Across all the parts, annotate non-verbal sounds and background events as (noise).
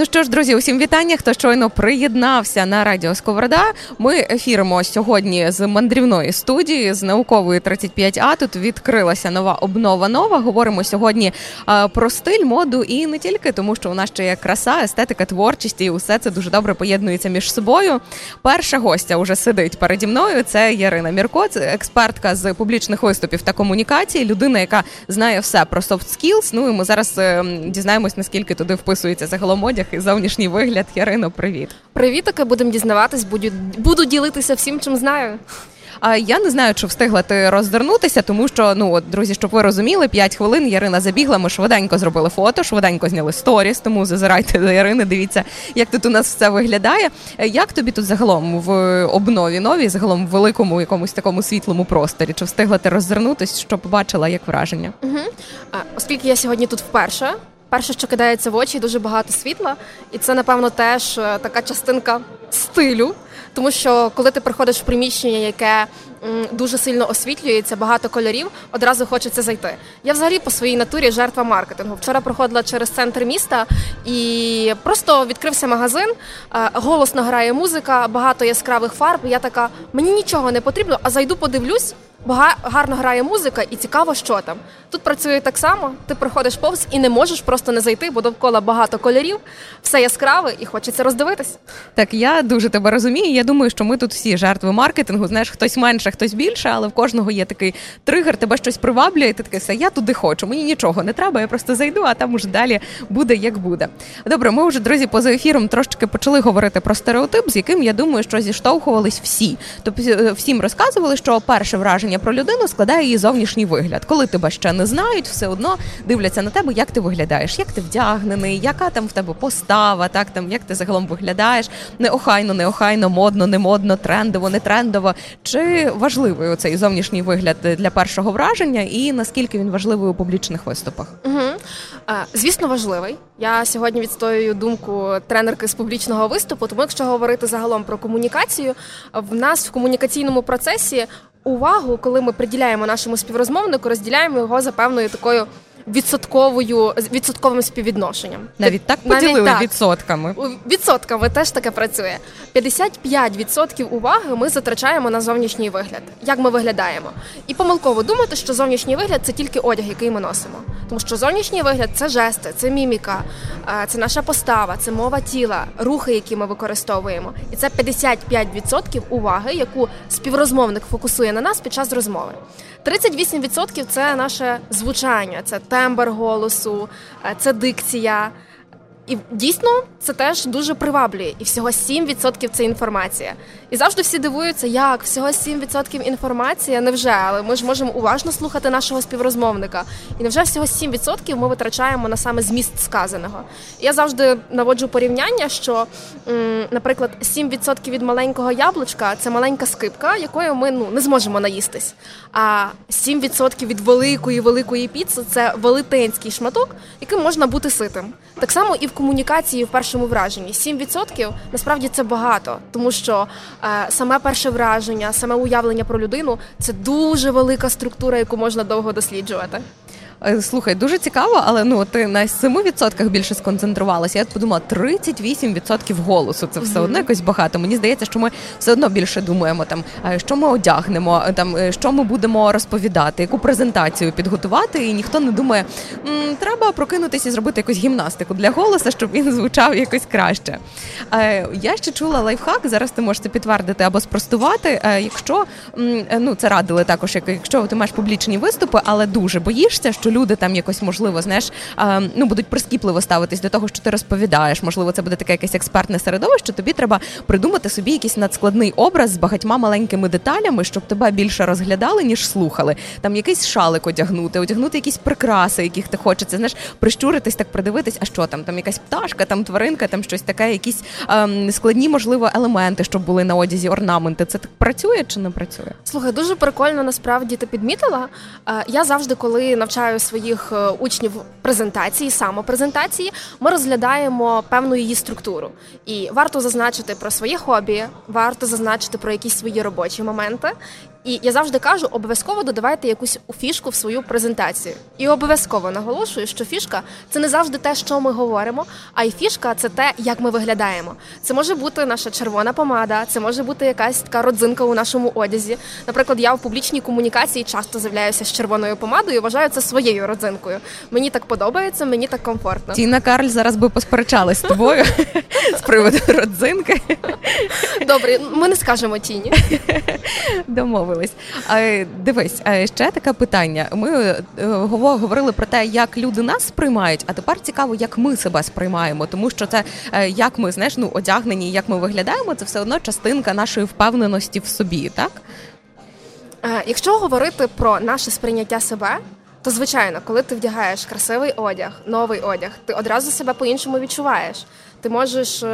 Ну що ж, друзі, усім вітання. Хто щойно приєднався на радіо Сковорода. Ми ефіримо сьогодні з мандрівної студії з наукової 35 А. Тут відкрилася нова обнова. Нова. Говоримо сьогодні про стиль, моду і не тільки, тому що у нас ще є краса, естетика, творчість і усе це дуже добре поєднується між собою. Перша гостя вже сидить переді мною. Це Ярина Мірко, це експертка з публічних виступів та комунікацій. Людина, яка знає все про soft skills. Ну і ми зараз е, дізнаємось, наскільки туди вписується загалом одяг і зовнішній вигляд. Ярино, привіт. Привіт, таки будемо дізнаватись, буду, буду ділитися всім, чим знаю. А я не знаю, чи встигла ти роздернутися, тому що ну от друзі, щоб ви розуміли, 5 хвилин Ярина забігла. Ми швиденько зробили фото, швиденько зняли сторіс. Тому зазирайте до Ярини. Дивіться, як тут у нас все виглядає. Як тобі тут загалом в обнові новій, загалом в великому якомусь такому світлому просторі? Чи встигла ти роззирнутись, що побачила як враження? Угу. А, Оскільки я сьогодні тут вперше. Перше, що кидається в очі, дуже багато світла, і це, напевно, теж е, така частинка стилю. Тому що коли ти приходиш в приміщення, яке дуже сильно освітлюється, багато кольорів, одразу хочеться зайти. Я взагалі по своїй натурі жертва маркетингу. Вчора проходила через центр міста і просто відкрився магазин, е, голосно грає музика, багато яскравих фарб. Я така, мені нічого не потрібно, а зайду, подивлюсь. Гарно грає музика, і цікаво, що там. Тут працює так само. Ти проходиш повз і не можеш просто не зайти, бо довкола багато кольорів, все яскраве і хочеться роздивитись. Так я дуже тебе розумію. Я думаю, що ми тут всі жертви маркетингу. Знаєш, хтось менше, хтось більше, але в кожного є такий тригер, тебе щось приваблює. Ти таке все, я туди хочу. Мені нічого не треба. Я просто зайду, а там уже далі буде як буде. Добре, ми вже друзі поза ефіром трошки почали говорити про стереотип, з яким я думаю, що зіштовхувались всі. Тобто е, всім розказували, що перше враження враження про людину складає її зовнішній вигляд. Коли тебе ще не знають, все одно дивляться на тебе, як ти виглядаєш, як ти вдягнений, яка там в тебе постава, так там як ти загалом виглядаєш, неохайно, неохайно, модно, не модно, трендово, не трендово. Чи важливий оцей зовнішній вигляд для першого враження, і наскільки він важливий у публічних виступах? Угу. Звісно, важливий. Я сьогодні відстоюю думку тренерки з публічного виступу. Тому, якщо говорити загалом про комунікацію, в нас в комунікаційному процесі увагу, коли ми приділяємо нашому співрозмовнику, розділяємо його за певною такою відсотковою відсотковим співвідношенням. Навіть так поділили Навіть так. відсотками. Відсотками теж таке працює. 55% уваги ми затрачаємо на зовнішній вигляд, як ми виглядаємо. І помилково думати, що зовнішній вигляд це тільки одяг, який ми носимо. Тому що зовнішній вигляд це жести, це міміка, це наша постава, це мова тіла, рухи, які ми використовуємо. І це 55% уваги, яку співрозмовник фокусує на нас під час розмови. 38% – це наше звучання, це тембр голосу, е, це дикція. І дійсно це теж дуже приваблює. І всього 7% це інформація. І завжди всі дивуються, як всього 7% інформація. Невже? Але ми ж можемо уважно слухати нашого співрозмовника. І невже всього 7% ми витрачаємо на саме зміст сказаного? Я завжди наводжу порівняння, що, наприклад, 7% від маленького яблучка це маленька скипка, якою ми ну не зможемо наїстись. А 7% від великої великої піци це велетенський шматок, яким можна бути ситим. Так само і в комунікації в першому враженні 7% насправді це багато, тому що е, саме перше враження, саме уявлення про людину це дуже велика структура, яку можна довго досліджувати. Е, слухай, дуже цікаво, але ну ти на 7% більше сконцентрувалася. Я подумала, 38% голосу. Це все mm-hmm. одно якось багато. Мені здається, що ми все одно більше думаємо там, що ми одягнемо, там е, що ми будемо розповідати, яку презентацію підготувати, і ніхто не думає, треба прокинутися і зробити якусь гімнастику для голосу, щоб він звучав якось краще. Е, я ще чула лайфхак. Зараз ти можеш це підтвердити або спростувати. Якщо ну це радили також, якщо ти маєш публічні виступи, але дуже боїшся, що люди там якось можливо знаєш, ну будуть прискіпливо ставитись до того, що ти розповідаєш. Можливо, це буде таке якесь експертне середовище. Тобі треба придумати собі якийсь надскладний образ з багатьма маленькими деталями, щоб тебе більше розглядали, ніж слухали. Там якийсь шалик одягнути, одягнути якісь прикраси, яких ти хочеться. Знаєш, прищуритись, так придивитись, а що там? Там якась пташка, там тваринка, там щось таке, якісь ем, складні, можливо, елементи, щоб були на одязі, орнаменти. Це так працює чи не працює? Слухай, дуже прикольно насправді ти підмітила. Е, я завжди, коли навчаю своїх е, учнів презентації, самопрезентації, ми розглядаємо певну її структуру. І варто зазначити про своє хобі, варто зазначити про якісь свої робочі моменти. І я завжди кажу, обов'язково додавайте якусь фішку в свою презентацію. І обов'язково наголошую, що фішка це не завжди те, що ми говоримо, а й фішка це те, як ми виглядаємо. Це може бути наша червона помада, це може бути якась така родзинка у нашому одязі. Наприклад, я в публічній комунікації часто з'являюся з червоною помадою. і Вважаю це своєю родзинкою. Мені так подобається, мені так комфортно. Тіна Карль зараз би посперечалась з тобою (laughs) з приводу родзинки. Добре, ми не скажемо тіні. Домовились. Дивись, ще таке питання. Ми е, говорили про те, як люди нас сприймають, а тепер цікаво, як ми себе сприймаємо, тому що це е, як ми знаєш, ну одягнені, як ми виглядаємо, це все одно частинка нашої впевненості в собі, так? Е, якщо говорити про наше сприйняття себе, то звичайно, коли ти вдягаєш красивий одяг, новий одяг, ти одразу себе по-іншому відчуваєш. Ти можеш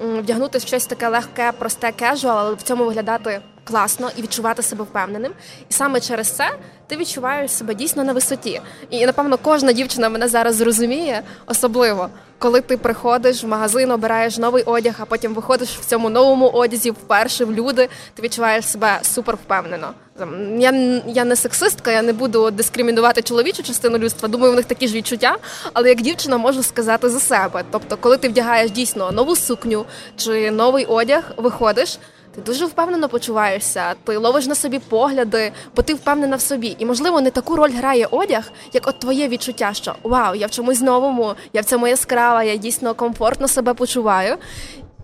вдягнути щось таке легке, просте, casual, але в цьому виглядати класно і відчувати себе впевненим. І саме через це ти відчуваєш себе дійсно на висоті. І напевно кожна дівчина мене зараз зрозуміє, особливо коли ти приходиш в магазин, обираєш новий одяг, а потім виходиш в цьому новому одязі вперше в люди, ти відчуваєш себе супер впевнено. Я я не сексистка, я не буду дискримінувати чоловічу частину людства. Думаю, в них такі ж відчуття. Але як дівчина можу сказати за себе. Тобто, коли ти вдягаєш дійсно нову сукню чи новий одяг, виходиш. Ти дуже впевнено почуваєшся, ти ловиш на собі погляди, бо ти впевнена в собі. І, можливо, не таку роль грає одяг, як от твоє відчуття, що вау, я в чомусь новому, я в цьому яскрава, я дійсно комфортно себе почуваю.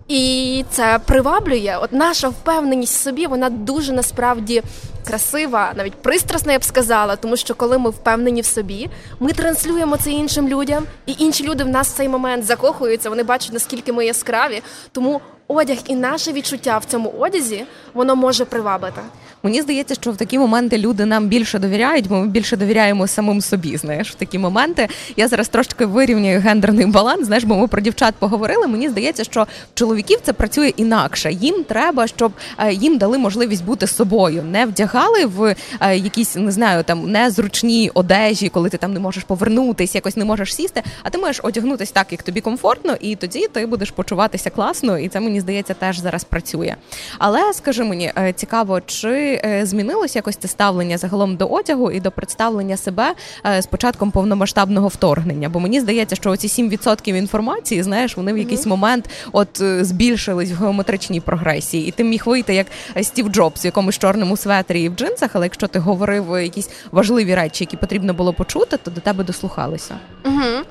І це приваблює. От наша впевненість в собі, вона дуже насправді красива, навіть пристрасна, я б сказала, тому що коли ми впевнені в собі, ми транслюємо це іншим людям, і інші люди в нас в цей момент закохуються. Вони бачать наскільки ми яскраві. Тому одяг і наше відчуття в цьому одязі воно може привабити. Мені здається, що в такі моменти люди нам більше довіряють, бо ми більше довіряємо самим собі. Знаєш, в такі моменти я зараз трошки вирівнюю гендерний баланс. Знаєш, бо ми про дівчат поговорили. Мені здається, що чоловіків це працює інакше. Їм треба, щоб е, їм дали можливість бути собою, не вдягали в е, якісь не знаю, там незручні одежі, коли ти там не можеш повернутись, якось не можеш сісти. А ти можеш одягнутися так, як тобі комфортно, і тоді ти будеш почуватися класно, і це мені здається теж зараз працює. Але скажи мені, е, цікаво, чи Е, змінилось якось це ставлення загалом до одягу і до представлення себе е, з початком повномасштабного вторгнення? Бо мені здається, що оці 7% інформації, знаєш, вони в якийсь момент от збільшились в геометричній прогресії, і ти міг вийти як Стів Джобс в якомусь чорному светрі і в джинсах. Але якщо ти говорив якісь важливі речі, які потрібно було почути, то до тебе дослухалися. Угу.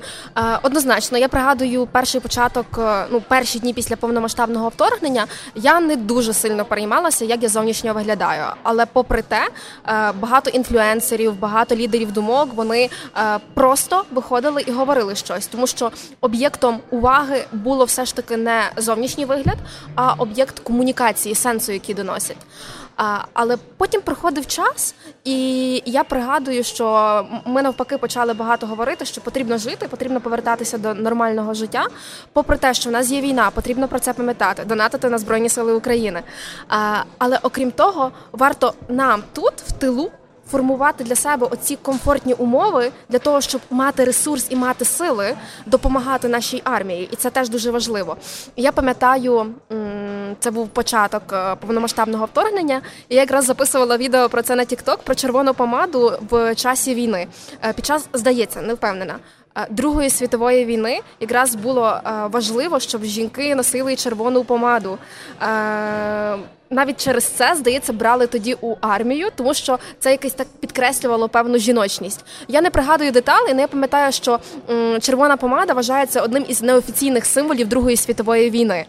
Однозначно, я пригадую перший початок, ну перші дні після повномасштабного вторгнення. Я не дуже сильно переймалася, як я зовнішньо виглядаю. Але попри те, е, багато інфлюенсерів, багато лідерів думок вони е, просто виходили і говорили щось, тому що об'єктом уваги було все ж таки не зовнішній вигляд, а об'єкт комунікації, сенсу, який доносять. Але потім приходив час, і я пригадую, що ми навпаки почали багато говорити, що потрібно жити, потрібно повертатися до нормального життя. Попри те, що в нас є війна, потрібно про це пам'ятати, донатити на Збройні Сили України. Але окрім того, варто нам тут в тилу формувати для себе оці комфортні умови для того, щоб мати ресурс і мати сили допомагати нашій армії, і це теж дуже важливо. Я пам'ятаю, це був початок е, повномасштабного вторгнення. і Я якраз записувала відео про це на TikTok, про червону помаду в часі війни. Е, під час здається, не впевнена. Е, Другої світової війни якраз було важливо, щоб жінки носили червону помаду навіть через це здається брали тоді у армію, тому що це якось так підкреслювало певну жіночність. Я не пригадую деталі, але я пам'ятаю, що червона помада вважається одним із неофіційних символів Другої світової війни.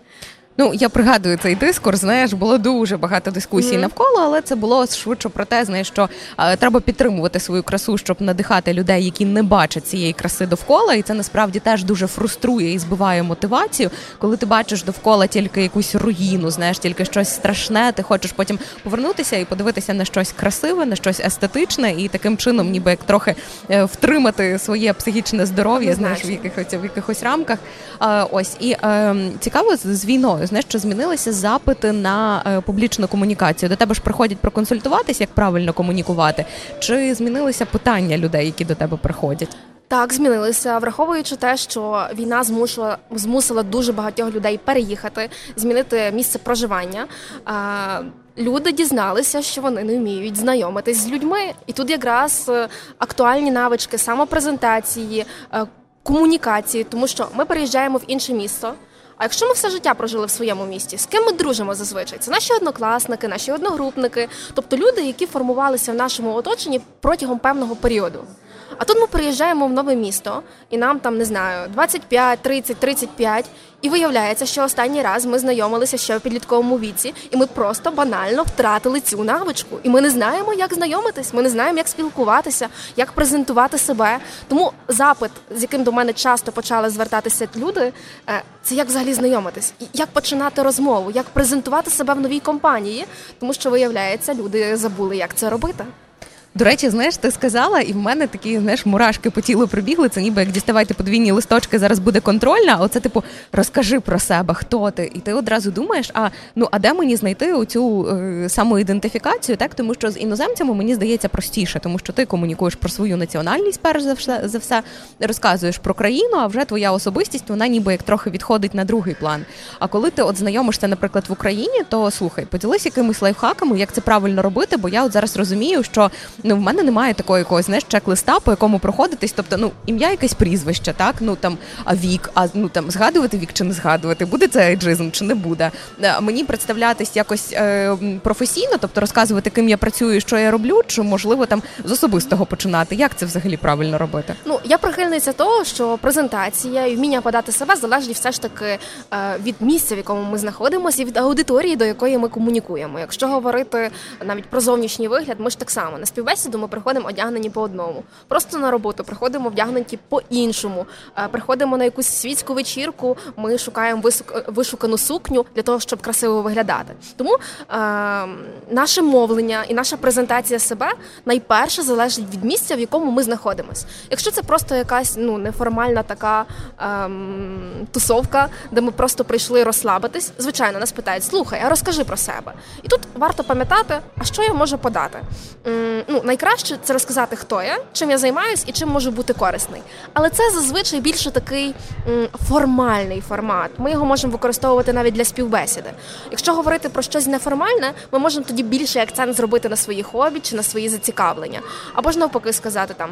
Ну я пригадую цей дискурс. Знаєш, було дуже багато дискусій mm-hmm. навколо, але це було швидше про те, знаєш, що а, треба підтримувати свою красу, щоб надихати людей, які не бачать цієї краси довкола, і це насправді теж дуже фруструє і збиває мотивацію. Коли ти бачиш довкола тільки якусь руїну, знаєш, тільки щось страшне. Ти хочеш потім повернутися і подивитися на щось красиве, на щось естетичне, і таким чином, ніби як трохи е, втримати своє психічне здоров'я, знаєш, в якихось в якихось рамках. А, ось і е, цікаво з війною знаєш, що змінилися запити на е, публічну комунікацію. До тебе ж приходять проконсультуватись, як правильно комунікувати, чи змінилися питання людей, які до тебе приходять? Так, змінилися, враховуючи те, що війна змусила змусила дуже багатьох людей переїхати, змінити місце проживання. люди дізналися, що вони не вміють знайомитись з людьми, і тут якраз е, актуальні навички самопрезентації, е, комунікації, тому що ми переїжджаємо в інше місто. А якщо ми все життя прожили в своєму місті, з ким ми дружимо зазвичай? Це наші однокласники, наші одногрупники, тобто люди, які формувалися в нашому оточенні протягом певного періоду. А тут ми приїжджаємо в нове місто, і нам там не знаю 25, 30, 35, і виявляється, що останній раз ми знайомилися ще в підлітковому віці, і ми просто банально втратили цю навичку. І ми не знаємо, як знайомитись. Ми не знаємо, як спілкуватися, як презентувати себе. Тому запит, з яким до мене часто почали звертатися люди, е, це як взагалі знайомитись, як починати розмову, як презентувати себе в новій компанії, тому що виявляється, люди забули, як це робити. До речі, знаєш, ти сказала, і в мене такі знаєш, мурашки по тілу прибігли. Це ніби як діставайте подвійні листочки, зараз буде контрольна. Оце, типу, розкажи про себе, хто ти, і ти одразу думаєш, а ну а де мені знайти оцю е, самоідентифікацію? Так, тому що з іноземцями мені здається простіше, тому що ти комунікуєш про свою національність, перш за все за все, розказуєш про країну, а вже твоя особистість вона ніби як трохи відходить на другий план. А коли ти от знайомишся, наприклад, в Україні, то слухай, поділись якимись лайфхаками, як це правильно робити, бо я от зараз розумію, що ну в мене немає такого якогось знаєш, чек-листа, по якому проходитись. Тобто, ну ім'я якесь прізвище, так ну там а вік, а ну там згадувати вік чи не згадувати, буде це айджизм чи не буде. Е, мені представлятись якось е, професійно, тобто розказувати, ким я працюю, що я роблю, чи можливо там з особистого починати. Як це взагалі правильно робити? Ну я прихильниця того, що презентація і вміння подати себе залежить все ж таки е, від місця, в якому ми знаходимося, і від аудиторії, до якої ми комунікуємо. Якщо говорити навіть про зовнішній вигляд, ми ж так само на співбесіді співбесіду ми приходимо одягнені по одному. Просто на роботу приходимо вдягнені по-іншому. Е, приходимо на якусь світську вечірку. Ми шукаємо вишукану сукню для того, щоб красиво виглядати. Тому е, наше мовлення і наша презентація себе найперше залежить від місця, в якому ми знаходимося. Якщо це просто якась ну неформальна така е, тусовка, де ми просто прийшли розслабитись, звичайно, нас питають: слухай, а розкажи про себе. І тут варто пам'ятати, а що я можу подати. Ну, найкраще це розказати, хто я, чим я займаюсь і чим можу бути корисний. Але це зазвичай більше такий м, формальний формат. Ми його можемо використовувати навіть для співбесіди. Якщо говорити про щось неформальне, ми можемо тоді більший акцент зробити на свої хобі чи на свої зацікавлення. Або ж навпаки сказати там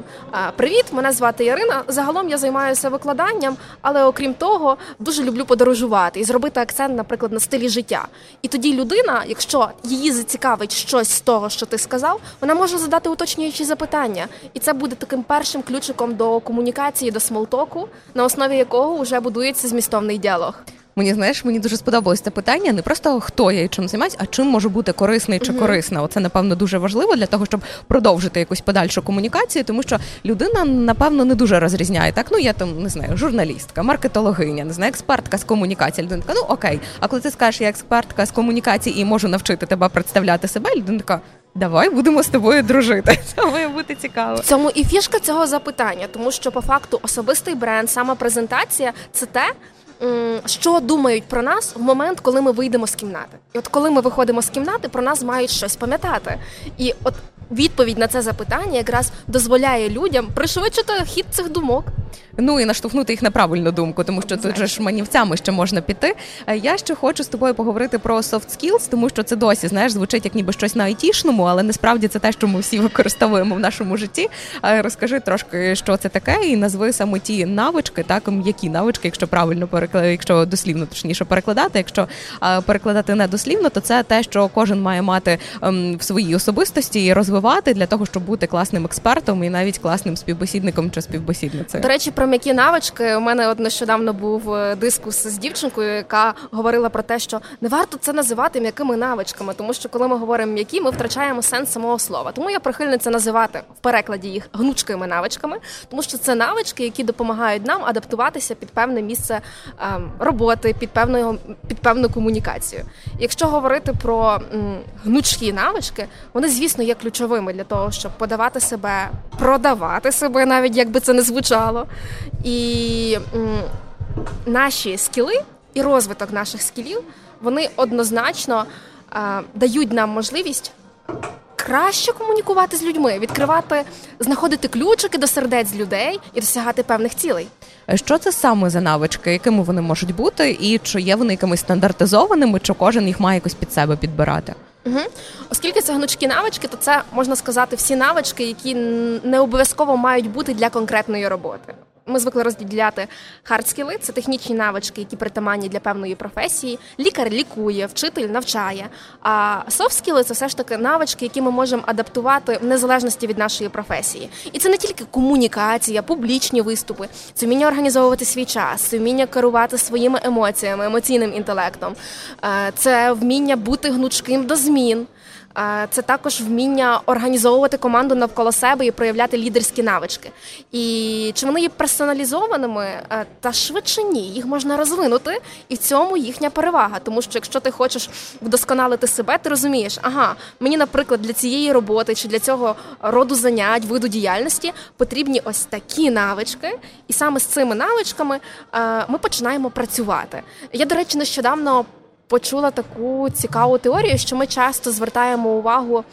Привіт, мене звати Ярина. Загалом я займаюся викладанням, але окрім того, дуже люблю подорожувати і зробити акцент, наприклад, на стилі життя. І тоді людина, якщо її зацікавить щось з того, що ти сказав, вона може задати задати уточнюючі запитання, і це буде таким першим ключиком до комунікації, до смолтоку, на основі якого вже будується змістовний діалог. Мені знаєш, мені дуже сподобалось це питання. Не просто хто я і чим займаюся, а чим можу бути корисний чи корисна. Оце напевно дуже важливо для того, щоб продовжити якусь подальшу комунікацію, тому що людина напевно не дуже розрізняє. Так, ну я там не знаю, журналістка, маркетологиня, не знаю, експертка з комунікації. Людина така, ну окей. А коли ти скажеш, я експертка з комунікації і можу навчити тебе представляти себе, людина така. Давай будемо з тобою дружити. (laughs) Це має бути цікаво. В Цьому і фішка цього запитання, тому що по факту особистий бренд, сама презентація це те, що думають про нас в момент, коли ми вийдемо з кімнати. І от коли ми виходимо з кімнати, про нас мають щось пам'ятати. І от відповідь на це запитання якраз дозволяє людям пришвидшити хід цих думок. Ну і наштовхнути їх на правильну думку, тому що тут же ж манівцями ще можна піти. Я ще хочу з тобою поговорити про soft skills, тому що це досі знаєш, звучить як ніби щось на айтішному, але насправді це те, що ми всі (laughs) використовуємо в нашому житті. Розкажи трошки, що це таке, і назви саме ті навички, так які навички, якщо правильно перекладати, якщо дослівно точніше перекладати. Якщо перекладати не дослівно, то це те, що кожен має мати ем, в своїй особистості і розвивати для того, щоб бути класним експертом і навіть класним співбесідником чи співбесідницею. До речі, про м'які навички у мене от нещодавно був е, дискус з дівчинкою, яка говорила про те, що не варто це називати м'якими навичками, тому що коли ми говоримо м'які, ми втрачаємо сенс самого слова. Тому я прихильниця називати в перекладі їх гнучкими навичками, тому що це навички, які допомагають нам адаптуватися під певне місце ем, роботи, під певну під певну комунікацію. Якщо говорити про гнучкі навички, вони звісно є ключовими для того, щоб подавати себе, продавати себе, навіть якби це не звучало. І м, наші скіли і розвиток наших скілів вони однозначно а, дають нам можливість. Краще комунікувати з людьми, відкривати, знаходити ключики до сердець людей і досягати певних цілей. Що це саме за навички, якими вони можуть бути, і чи є вони якимись стандартизованими, чи кожен їх має якось під себе підбирати? Угу. Оскільки це гнучкі навички, то це можна сказати всі навички, які не обов'язково мають бути для конкретної роботи. Ми звикли розділяти хардскіли, це технічні навички, які притаманні для певної професії. Лікар лікує, вчитель навчає. А софтскіли це все ж таки навички, які ми можемо адаптувати в незалежності від нашої професії. І це не тільки комунікація, публічні виступи, це вміння організовувати свій час, це вміння керувати своїми емоціями, емоційним інтелектом, е, це вміння бути гнучким до змін. Це також вміння організовувати команду навколо себе і проявляти лідерські навички. І чи вони є персоналізованими, е, та швидше ні, їх можна розвинути, і в цьому їхня перевага. Тому що якщо ти хочеш вдосконалити себе, ти розумієш, ага, мені, наприклад, для цієї роботи чи для цього роду занять, виду діяльності потрібні ось такі навички, і саме з цими навичками е, ми починаємо працювати. Я, до речі, нещодавно почула таку цікаву теорію, що ми часто звертаємо увагу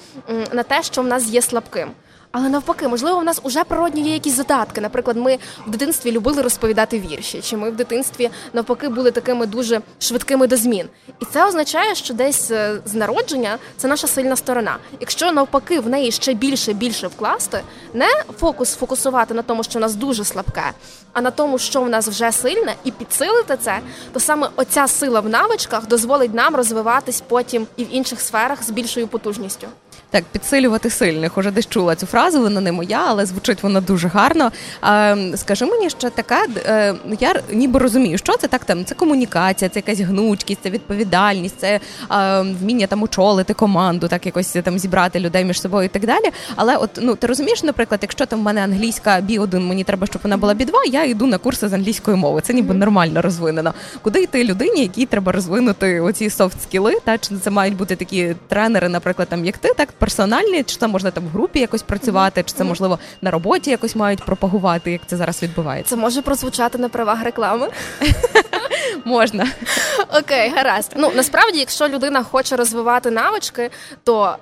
на те, що в нас є слабким. Але навпаки, можливо, в нас уже природньо є якісь задатки. Наприклад, ми в дитинстві любили розповідати вірші, чи ми в дитинстві навпаки були такими дуже швидкими до змін. І це означає, що десь е, з народження це наша сильна сторона. Якщо навпаки в неї ще більше більше вкласти, не фокус фокусувати на тому, що в нас дуже слабке, а на тому, що в нас вже сильне, і підсилити це, то саме оця сила в навичках дозволить нам розвиватись потім і в інших сферах з більшою потужністю. Так, підсилювати сильних. Уже десь чула цю фразу, вона не моя, але звучить вона дуже гарно. А, Скажи мені, що така е, я ніби розумію, що це так там. Це комунікація, це якась гнучкість, це відповідальність, це а, вміння там очолити команду, так якось там зібрати людей між собою і так далі. Але от ну ти розумієш, наприклад, якщо там в мене англійська бі 1 мені треба, щоб вона була бі 2 я йду на курси з англійської мови. Це ніби нормально розвинено. Куди йти людині, якій треба розвинути оці софт скіли? Та чи це мають бути такі тренери, наприклад, там як ти, так персональні, чи це можна там в групі якось працювати, чи це можливо на роботі якось мають пропагувати, як це зараз відбувається? Це може прозвучати на правах реклами. (laughs) Можна. Окей, гаразд. Ну насправді, якщо людина хоче розвивати навички, то.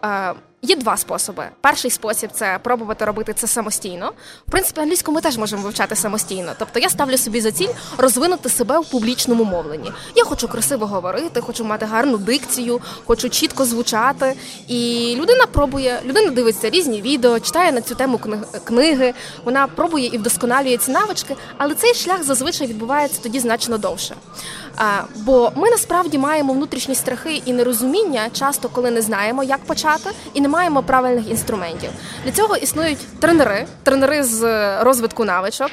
Є два способи. Перший спосіб це пробувати робити це самостійно. В принципі, англійську ми теж можемо вивчати самостійно. Тобто я ставлю собі за ціль розвинути себе в публічному мовленні. Я хочу красиво говорити, хочу мати гарну дикцію, хочу чітко звучати. І людина пробує, людина дивиться різні відео, читає на цю тему книги. Вона пробує і вдосконалює ці навички, але цей шлях зазвичай відбувається тоді значно довше. Бо ми насправді маємо внутрішні страхи і нерозуміння, часто коли не знаємо, як почати, і не маємо правильних інструментів. Для цього існують тренери, тренери з розвитку навичок.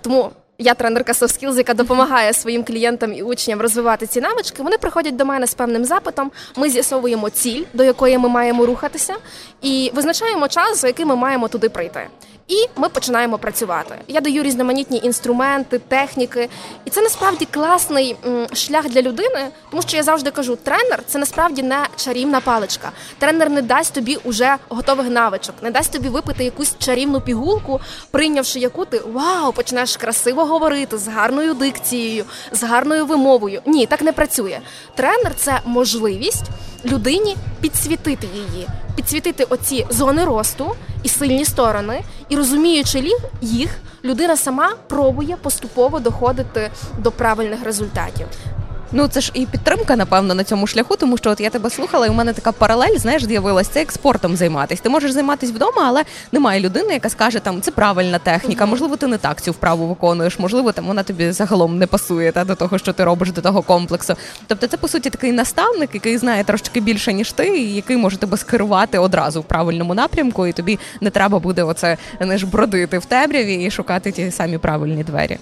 Тому я тренерка Soft Skills, яка допомагає своїм клієнтам і учням розвивати ці навички. Вони приходять до мене з певним запитом. Ми з'ясовуємо ціль, до якої ми маємо рухатися, і визначаємо час, за який ми маємо туди прийти. І ми починаємо працювати. Я даю різноманітні інструменти, техніки, і це насправді класний шлях для людини, тому що я завжди кажу, тренер це насправді не чарівна паличка. Тренер не дасть тобі уже готових навичок, не дасть тобі випити якусь чарівну пігулку, прийнявши яку ти вау, почнеш красиво говорити з гарною дикцією, з гарною вимовою. Ні, так не працює. Тренер це можливість людині підсвітити її, підсвітити оці зони росту і сильні сторони, і розуміючи їх, людина сама пробує поступово доходити до правильних результатів. Ну це ж і підтримка, напевно, на цьому шляху, тому що от я тебе слухала, і у мене така паралель, знаєш, з'явилася це як спортом займатися. Ти можеш займатися вдома, але немає людини, яка скаже, там це правильна техніка. Можливо, ти не так цю вправу виконуєш, можливо, там вона тобі загалом не пасує та до того, що ти робиш до того комплексу. Тобто, це по суті такий наставник, який знає трошки більше ніж ти, і який може тебе скерувати одразу в правильному напрямку, і тобі не треба буде оце не ж бродити в темряві і шукати ті самі правильні двері.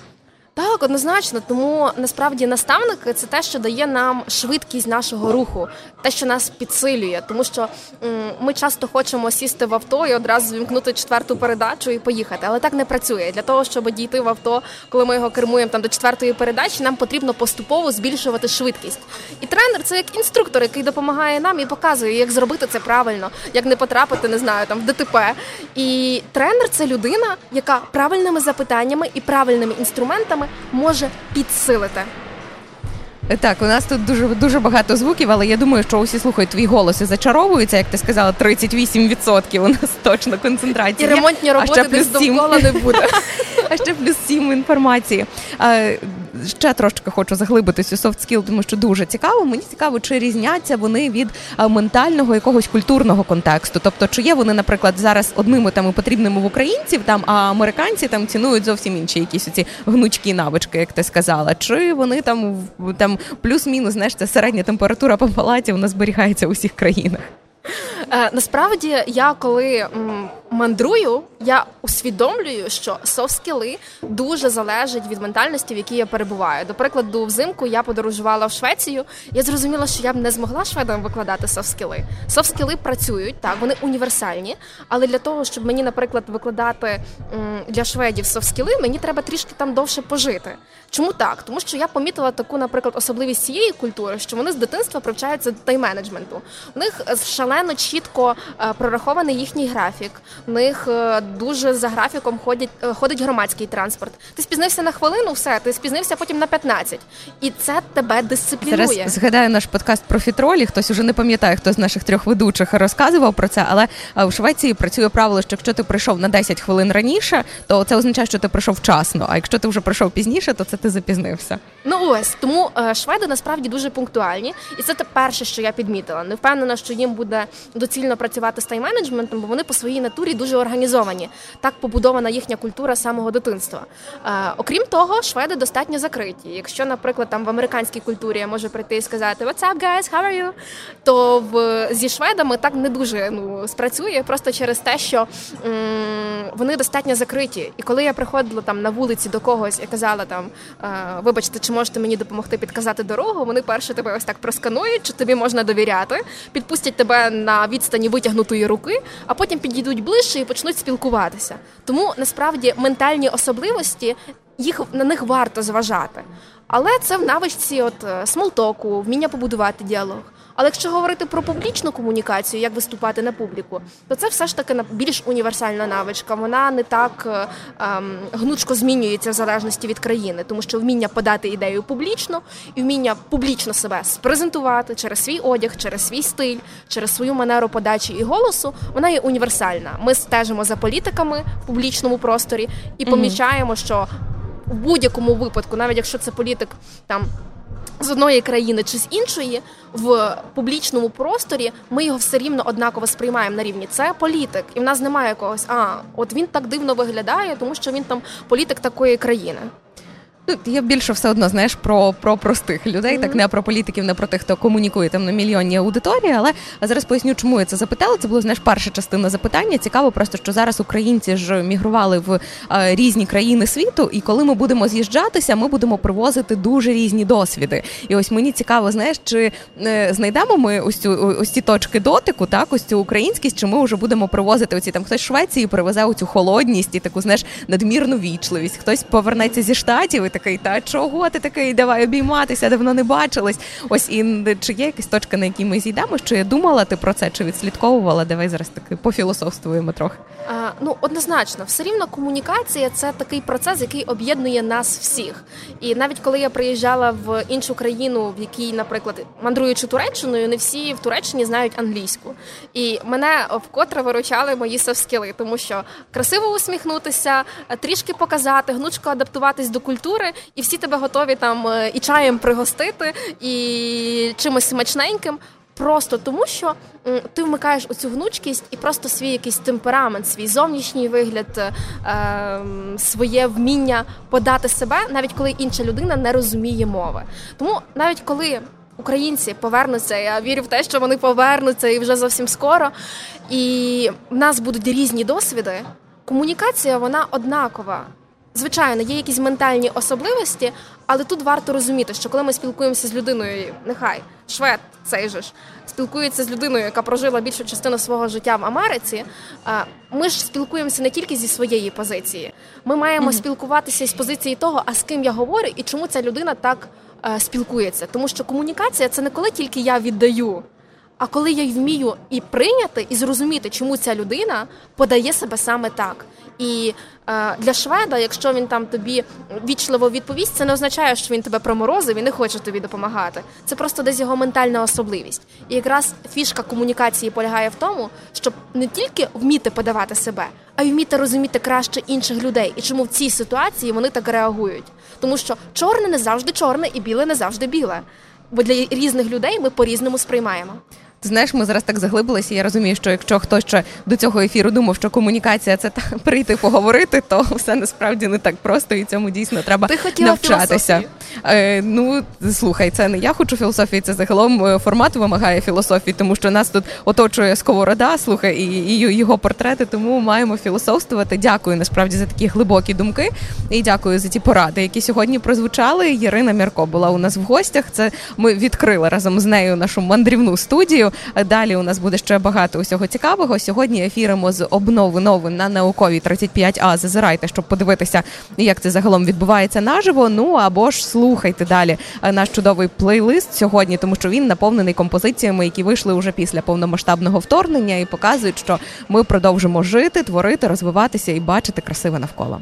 Так, однозначно, тому насправді наставники це те, що дає нам швидкість нашого руху, те, що нас підсилює, тому що м, ми часто хочемо сісти в авто і одразу вімкнути четверту передачу і поїхати, але так не працює. Для того щоб дійти в авто, коли ми його кермуємо там до четвертої передачі, нам потрібно поступово збільшувати швидкість. І тренер це як інструктор, який допомагає нам і показує, як зробити це правильно, як не потрапити, не знаю, там в ДТП. І тренер це людина, яка правильними запитаннями і правильними інструментами може підсилити. Так, у нас тут дуже дуже багато звуків, але я думаю, що усі слухають твій голос і зачаровуються, як ти сказала, 38% у нас точно концентрація. І ремонтні роботи десь довкола не буде. (laughs) А ще плюс сім інформації. Ще трошки хочу заглибитись у soft skill, тому що дуже цікаво. Мені цікаво, чи різняться вони від ментального якогось культурного контексту. Тобто, чи є вони, наприклад, зараз одними там потрібними в українців, там а американці там цінують зовсім інші якісь ці гнучкі навички, як ти сказала, чи вони там там плюс-мінус, знаєш, це середня температура по палаті, вона зберігається у всіх країнах. Е, насправді, я коли мандрую, я усвідомлюю, що софт-скіли дуже залежать від ментальності, в якій я перебуваю. До прикладу, взимку я подорожувала в Швецію. Я зрозуміла, що я б не змогла шведам викладати софт-скіли. Працюють так, вони універсальні. Але для того, щоб мені, наприклад, викладати для шведів софт-скіли, мені треба трішки там довше пожити. Чому так? Тому що я помітила таку, наприклад, особливість цієї культури, що вони з дитинства привчаються до тайм-менеджменту. У них шалено чітко е, прорахований їхній графік. В них е, дуже за графіком ходять е, ходить громадський транспорт. Ти спізнився на хвилину, все ти спізнився потім на 15. і це тебе дисциплінує. Зараз згадаю наш подкаст про фітролі. Хтось уже не пам'ятає, хто з наших трьох ведучих розказував про це. Але в Швеції працює правило, що якщо ти прийшов на 10 хвилин раніше, то це означає, що ти прийшов вчасно. А якщо ти вже прийшов пізніше, то це ти запізнився. Ну ось тому шведи насправді дуже пунктуальні, і це те перше, що я підмітила. Не впевнена, що їм буде доцільно працювати з тайм-менеджментом, бо вони по своїй натурі дуже організовані. Так побудована їхня культура самого дитинства. Е, окрім того, шведи достатньо закриті. Якщо, наприклад, там в американській культурі я можу прийти і сказати «What's up, guys? How are you?», то в зі шведами так не дуже ну спрацює, просто через те, що вони достатньо закриті. І коли я приходила там на вулиці до когось і казала там е, вибачте, чи можете мені допомогти підказати дорогу, вони перше тебе ось так просканують, чи тобі можна довіряти, підпустять тебе на відстані витягнутої руки, а потім підійдуть ближче і почнуть спілкуватися. Тому насправді ментальні особливості їх на них варто зважати. Але це в навичці от е, смолтоку, вміння побудувати діалог. Але якщо говорити про публічну комунікацію, як виступати на публіку, то це все ж таки більш універсальна навичка. Вона не так е, ем, гнучко змінюється в залежності від країни, тому що вміння подати ідею публічно і вміння публічно себе спрезентувати через свій одяг, через свій стиль, через свою манеру подачі і голосу, вона є універсальна. Ми стежимо за політиками в публічному просторі і помічаємо, що в будь-якому випадку, навіть якщо це політик там з одної країни чи з іншої в публічному просторі ми його все рівно однаково сприймаємо на рівні. Це політик, і в нас немає якогось. А от він так дивно виглядає, тому що він там політик такої країни. Ну, я більше все одно знаєш про про простих людей, mm-hmm. так не про політиків, не про тих, хто комунікує там на мільйонній аудиторії. Але зараз поясню, чому я це запитала. Це була знаєш перша частина запитання. Цікаво, просто що зараз українці ж мігрували в е, різні країни світу, і коли ми будемо з'їжджатися, ми будемо привозити дуже різні досвіди. І ось мені цікаво, знаєш, чи е, знайдемо ми ось цю ось ці точки дотику, так ось цю українськість, чи ми вже будемо привозити оці там хтось з Швеції привезе оцю холодність і таку знаєш надмірну вічливість, хтось повернеться зі штатів і такий, та чого ти такий? Давай обійматися, давно не бачились. Ось і чи є якась точка, на якій ми зійдемо? Чи думала ти про це, чи відслідковувала? Давай зараз таки пофілософствуємо трохи. А, Ну однозначно, все рівно комунікація це такий процес, який об'єднує нас всіх. І навіть коли я приїжджала в іншу країну, в якій, наприклад, мандруючи Туреччиною, не всі в Туреччині знають англійську. І мене вкотре виручали мої софскіли, тому що красиво усміхнутися, трішки показати, гнучко адаптуватись до культури культури, і всі тебе готові там е, і чаєм пригостити, і чимось смачненьким. Просто тому, що ти вмикаєш оцю гнучкість і просто свій якийсь темперамент, свій зовнішній вигляд, е, своє вміння подати себе, навіть коли інша людина не розуміє мови. Тому навіть коли українці повернуться, я вірю в те, що вони повернуться і вже зовсім скоро, і в нас будуть різні досвіди. Комунікація вона однакова. Звичайно, є якісь ментальні особливості, але тут варто розуміти, що коли ми спілкуємося з людиною, нехай швед цей же ж спілкується з людиною, яка прожила більшу частину свого життя в Америці. Ми ж спілкуємося не тільки зі своєї позиції. Ми маємо mm-hmm. спілкуватися з позиції того, а з ким я говорю, і чому ця людина так спілкується. Тому що комунікація це не коли тільки я віддаю. А коли я вмію і прийняти, і зрозуміти, чому ця людина подає себе саме так, І е, для шведа, якщо він там тобі вічливо відповість, це не означає, що він тебе проморозив і не хоче тобі допомагати. Це просто десь його ментальна особливість. І якраз фішка комунікації полягає в тому, щоб не тільки вміти подавати себе, а й вміти розуміти краще інших людей і чому в цій ситуації вони так реагують. Тому що чорне не завжди чорне і біле не завжди біле. Бо для різних людей ми по-різному сприймаємо. Знаєш, ми зараз так заглибилися. Я розумію, що якщо хтось ще до цього ефіру думав, що комунікація це так (laughs) прийти поговорити, то все насправді не так просто, і цьому дійсно треба Ти хотіла навчатися. Е, ну слухай, це не я хочу філософії, це загалом е, формат вимагає філософії, тому що нас тут оточує сковорода, слухай, і, і його портрети. Тому маємо філософствувати. Дякую насправді за такі глибокі думки і дякую за ті поради, які сьогодні прозвучали. Ірина Мірко була у нас в гостях. Це ми відкрили разом з нею нашу мандрівну студію. Далі у нас буде ще багато усього цікавого. Сьогодні ефіримо з обнови новин на науковій 35А. Зазирайте, щоб подивитися, як це загалом відбувається наживо. Ну або ж слухайте далі наш чудовий плейлист сьогодні, тому що він наповнений композиціями, які вийшли уже після повномасштабного вторгнення, і показують, що ми продовжимо жити, творити, розвиватися і бачити красиве навколо.